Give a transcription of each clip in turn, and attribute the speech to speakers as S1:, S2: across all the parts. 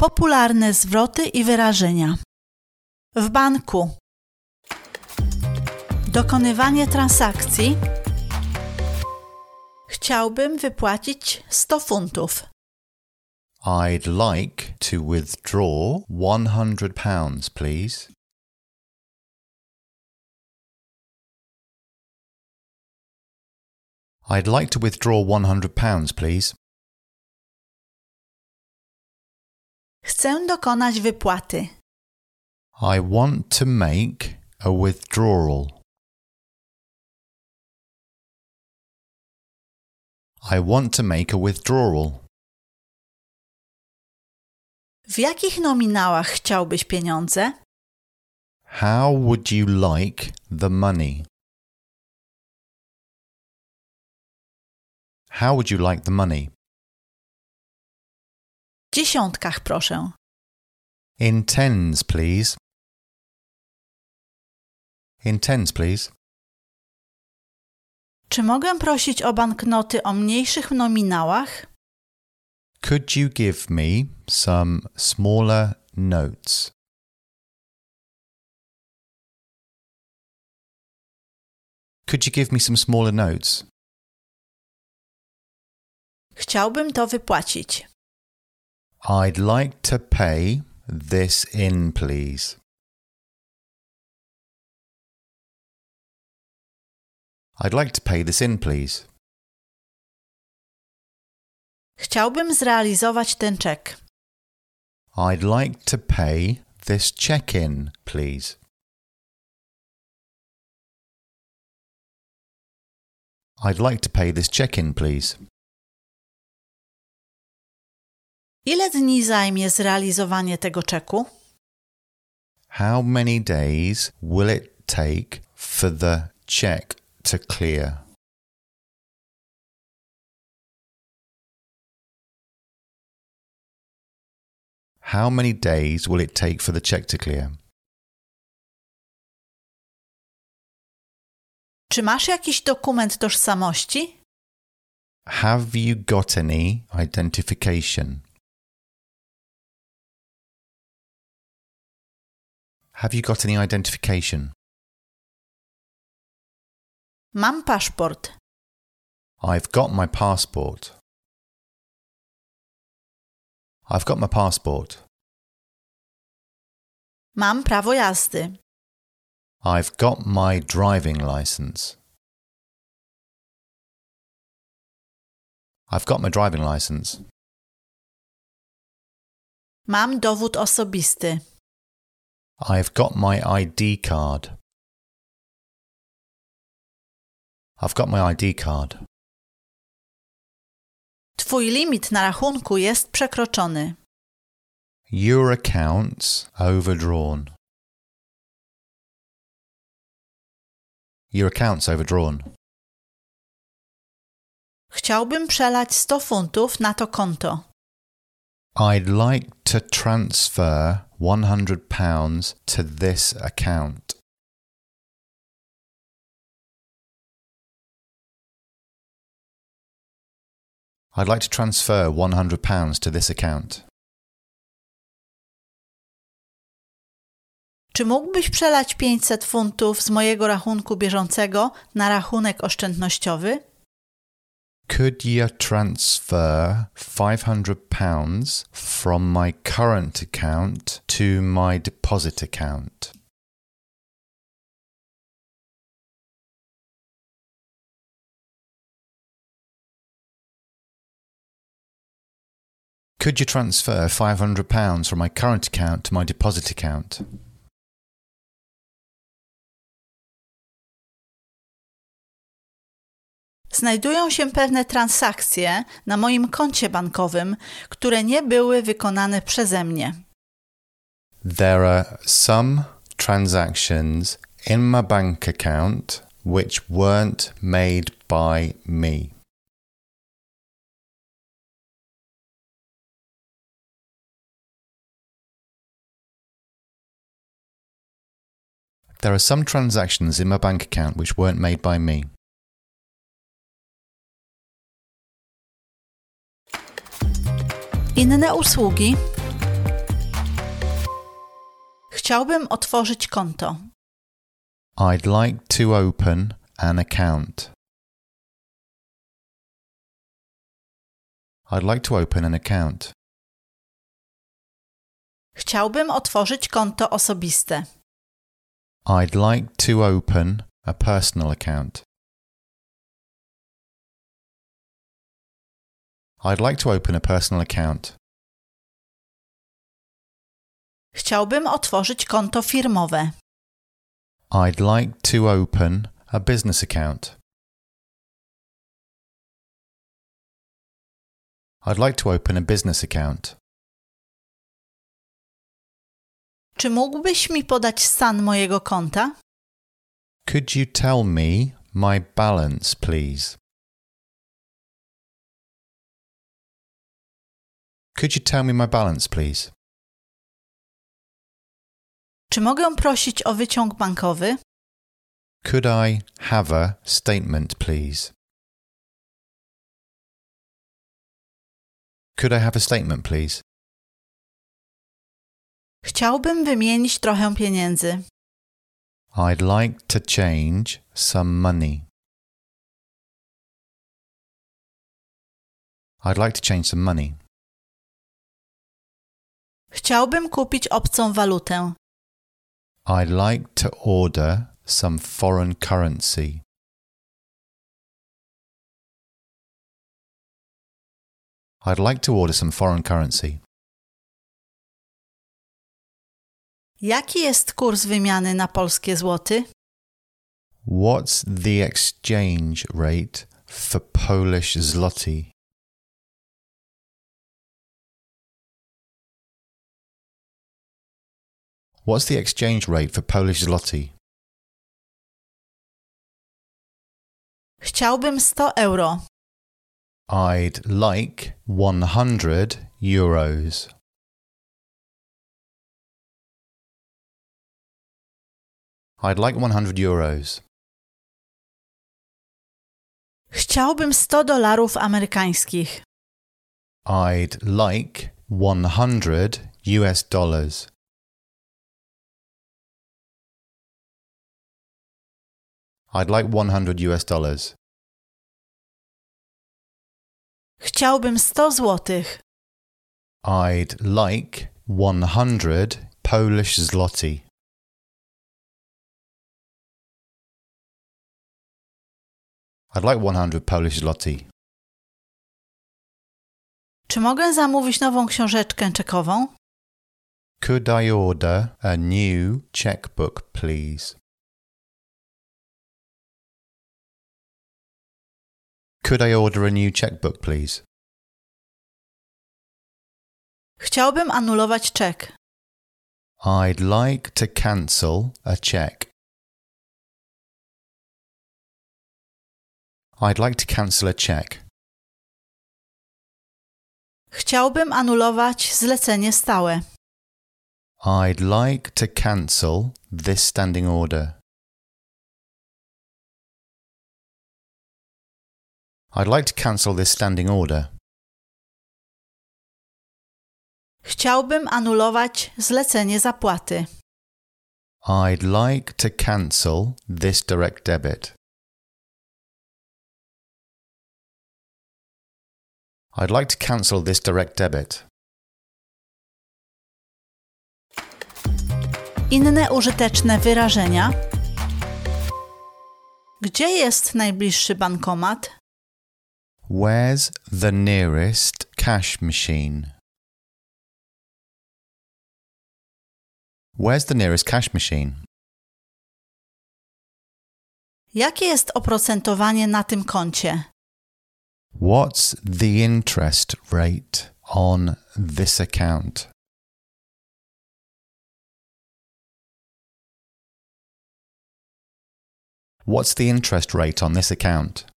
S1: Popularne zwroty i wyrażenia. W banku. Dokonywanie transakcji. Chciałbym wypłacić 100 funtów.
S2: I'd like to withdraw £100, please. I'd like to withdraw £100, please.
S1: Chcę dokonać wypłaty.
S2: I want to make a withdrawal. I want to make a withdrawal.
S1: W jakich nominałach chciałbyś pieniądze?
S2: How would you like the money? How would you like the money?
S1: Dziesiątkach, proszę.
S2: In tens, please. In tens, please.
S1: Czy mogę prosić o banknoty o mniejszych nominałach?
S2: Could you give me some smaller notes? Could you give me some smaller notes?
S1: Chciałbym to wypłacić.
S2: I'd like to pay this in, please. I'd like to pay this in, please.
S1: Chciałbym zrealizować ten czek.
S2: I'd like to pay this check in, please. I'd like to pay this check in, please.
S1: Ile dni zajmie zrealizowanie tego czeku?
S2: How many days will it take for the check to clear? How many days will it take for the check to clear?
S1: Czy masz jakiś dokument tożsamości?
S2: Have you got any identification? Have you got any identification?
S1: Mam paszport.
S2: I've got my passport. I've got my passport.
S1: Mam prawo jazdy.
S2: I've got my driving license. I've got my driving license.
S1: Mam dowód osobisty.
S2: I've got my ID card. I've got my ID card.
S1: Twój limit na rachunku jest przekroczony.
S2: Your account's overdrawn. Your account's overdrawn.
S1: Chciałbym przelać 100 funtów na to konto.
S2: I'd like to transfer £100 to this account. I'd like to transfer £100 to this account.
S1: Czy mógłbyś przelać 500 funtów z mojego rachunku bieżącego na rachunek oszczędnościowy?
S2: Could you transfer £500 from my current account to my deposit account? Could you transfer £500 from my current account to my deposit account?
S1: Znajdują się pewne transakcje na moim koncie bankowym, które nie były wykonane przeze mnie.
S2: There are some transactions in my bank account which weren't made by me. There are some transactions in my bank account which weren't made by me.
S1: Inne usługi Chciałbym otworzyć konto.
S2: I'd like to open an account. I'd like to open an account.
S1: Chciałbym otworzyć konto osobiste.
S2: I'd like to open a personal account. I'd like to open a personal account.
S1: Chciałbym otworzyć konto firmowe.
S2: I'd like to open a business account. I'd like to open a business account.
S1: Czy mógłbyś mi podać stan mojego konta?
S2: Could you tell me my balance, please? Could you tell me my balance, please?
S1: Czy mogę prosić o wyciąg bankowy?
S2: Could I have a statement, please? Could I have a statement, please?
S1: Chciałbym wymienić trochę pieniędzy.
S2: I'd like to change some money. I'd like to change some money.
S1: Chciałbym kupić obcą walutę.
S2: I'd like to order some foreign currency. I'd like to order some foreign currency.
S1: Jaki jest kurs wymiany na polskie złoty?
S2: What's the exchange rate for Polish zloty? What's the exchange rate for Polish zloty?
S1: Chciałbym 100 euro.
S2: I'd like 100 euros. I'd like 100 euros.
S1: Chciałbym 100 dolarów amerykańskich.
S2: I'd like 100 US dollars. I'd like 100 US dollars.
S1: Chciałbym 100 złotych.
S2: I'd like 100 Polish zloty. I'd like 100 Polish zloty.
S1: Czy mogę zamówić nową książeczkę czekową?
S2: Could I order a new checkbook, please? Could I order a new checkbook, please?
S1: Chciałbym anulować czek.
S2: I'd like to cancel a check. I'd like to cancel a check.
S1: Chciałbym anulować zlecenie stałe.
S2: I'd like to cancel this standing order. I'd like to cancel this standing order.
S1: Chciałbym anulować zlecenie zapłaty.
S2: I'd like to cancel this direct debit. I'd like to cancel this direct debit.
S1: Inne użyteczne wyrażenia. Gdzie jest najbliższy bankomat?
S2: Where's the nearest cash machine? Where's the nearest cash machine?
S1: Jakie jest oprocentowanie na tym koncie?
S2: What's the interest rate on this account? What's the interest rate on this account?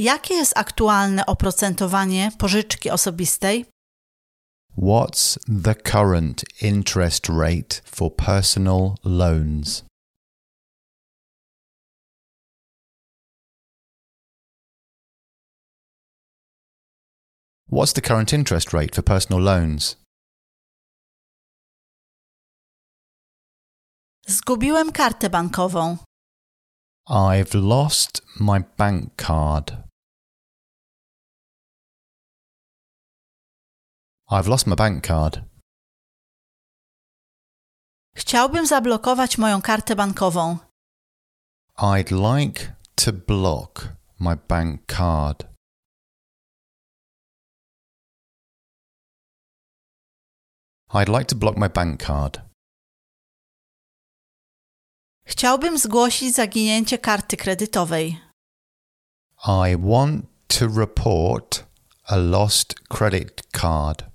S1: Jakie jest aktualne oprocentowanie pożyczki osobistej?
S2: What's the current interest rate for personal loans? What's the current interest rate for personal loans?
S1: Zgubiłem kartę bankową.
S2: I've lost my bank card. I've lost my bank card.
S1: Chciałbym zablokować moją kartę bankową.
S2: I'd like to block my bank card. I'd like to block my bank card.
S1: Chciałbym zgłosić zaginięcie karty kredytowej.
S2: I want to report a lost credit card.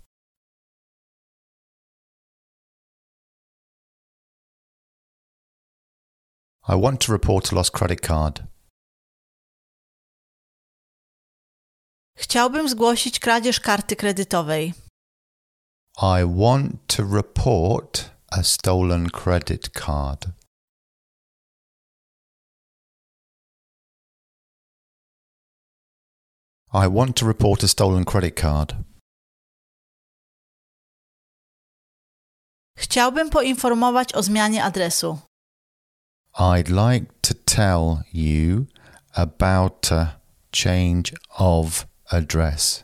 S2: I want to report a lost credit card.
S1: Chciałbym zgłosić kradzież karty kredytowej.
S2: I want to report a stolen credit card. I want to report a stolen credit card.
S1: Chciałbym poinformować o zmianie adresu.
S2: I'd like to tell you about a change of address.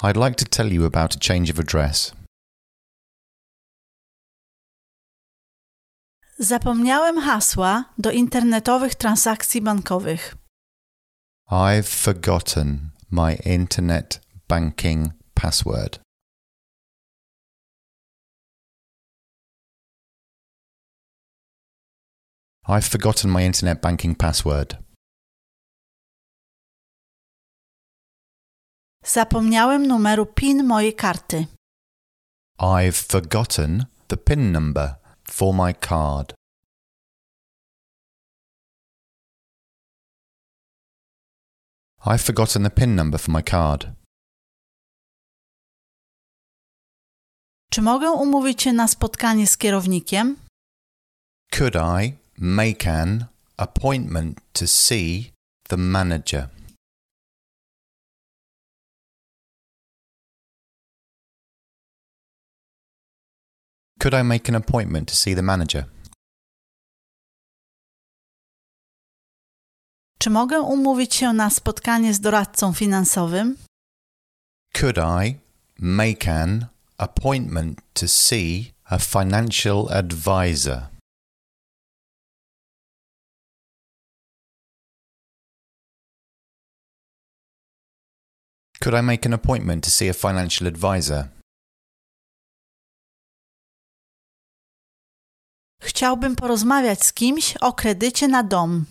S2: I'd like to tell you about a change of address.
S1: Zapomniałem hasła do internetowych transakcji bankowych.
S2: I've forgotten my internet banking password. I've forgotten my internet banking password.
S1: Zapomniałem numeru PIN mojej karty.
S2: I've forgotten the PIN number for my card. I've forgotten the PIN number for my card.
S1: Czy mogę umówić się na spotkanie z kierownikiem?
S2: Could I make an appointment to see the manager? Could I make an appointment to see the manager?
S1: Czy mogę umówić się na spotkanie z doradcą finansowym?
S2: Could I make an appointment to see a financial advisor? Could I make an appointment to see a financial advisor?
S1: Chciałbym porozmawiać z kimś o kredycie na dom.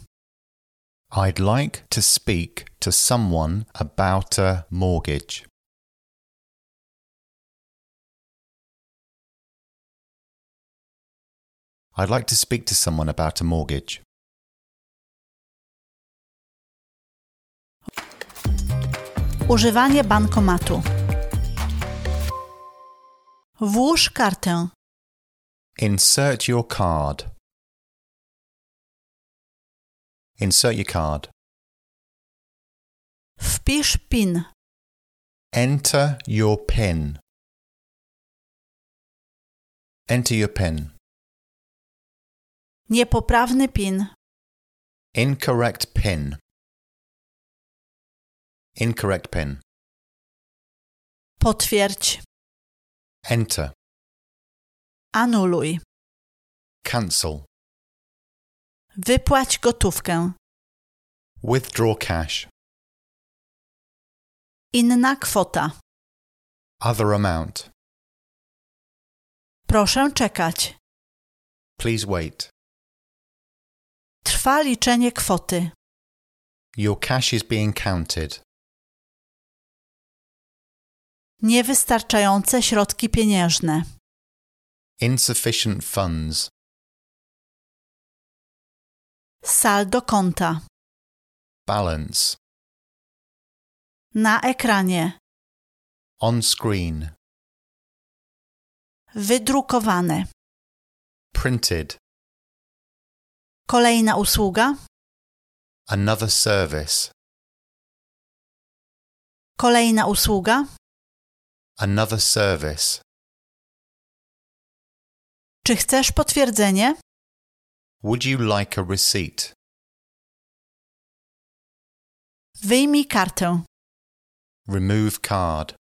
S2: I'd like to speak to someone about a mortgage. I'd like to speak to someone about a mortgage.
S1: Używanie bankomatu. Włóż kartę.
S2: Insert your card. Insert your card.
S1: Wpisz PIN.
S2: Enter your PIN. Enter your PIN.
S1: Niepoprawny PIN.
S2: Incorrect PIN. Incorrect PIN.
S1: Potwierdź.
S2: Enter.
S1: Anuluj.
S2: Cancel.
S1: Wypłać gotówkę.
S2: Withdraw cash.
S1: Inna kwota.
S2: Other amount.
S1: Proszę czekać.
S2: Please wait.
S1: Trwa liczenie kwoty.
S2: Your cash is being counted.
S1: Niewystarczające środki pieniężne.
S2: Insufficient funds.
S1: Saldo konta.
S2: Balance.
S1: Na ekranie.
S2: On screen.
S1: Wydrukowane.
S2: Printed.
S1: Kolejna usługa.
S2: Another service.
S1: Kolejna usługa.
S2: Another service.
S1: Czy chcesz potwierdzenie?
S2: Would you like a receipt?
S1: Wyjmij kartę.
S2: Remove card.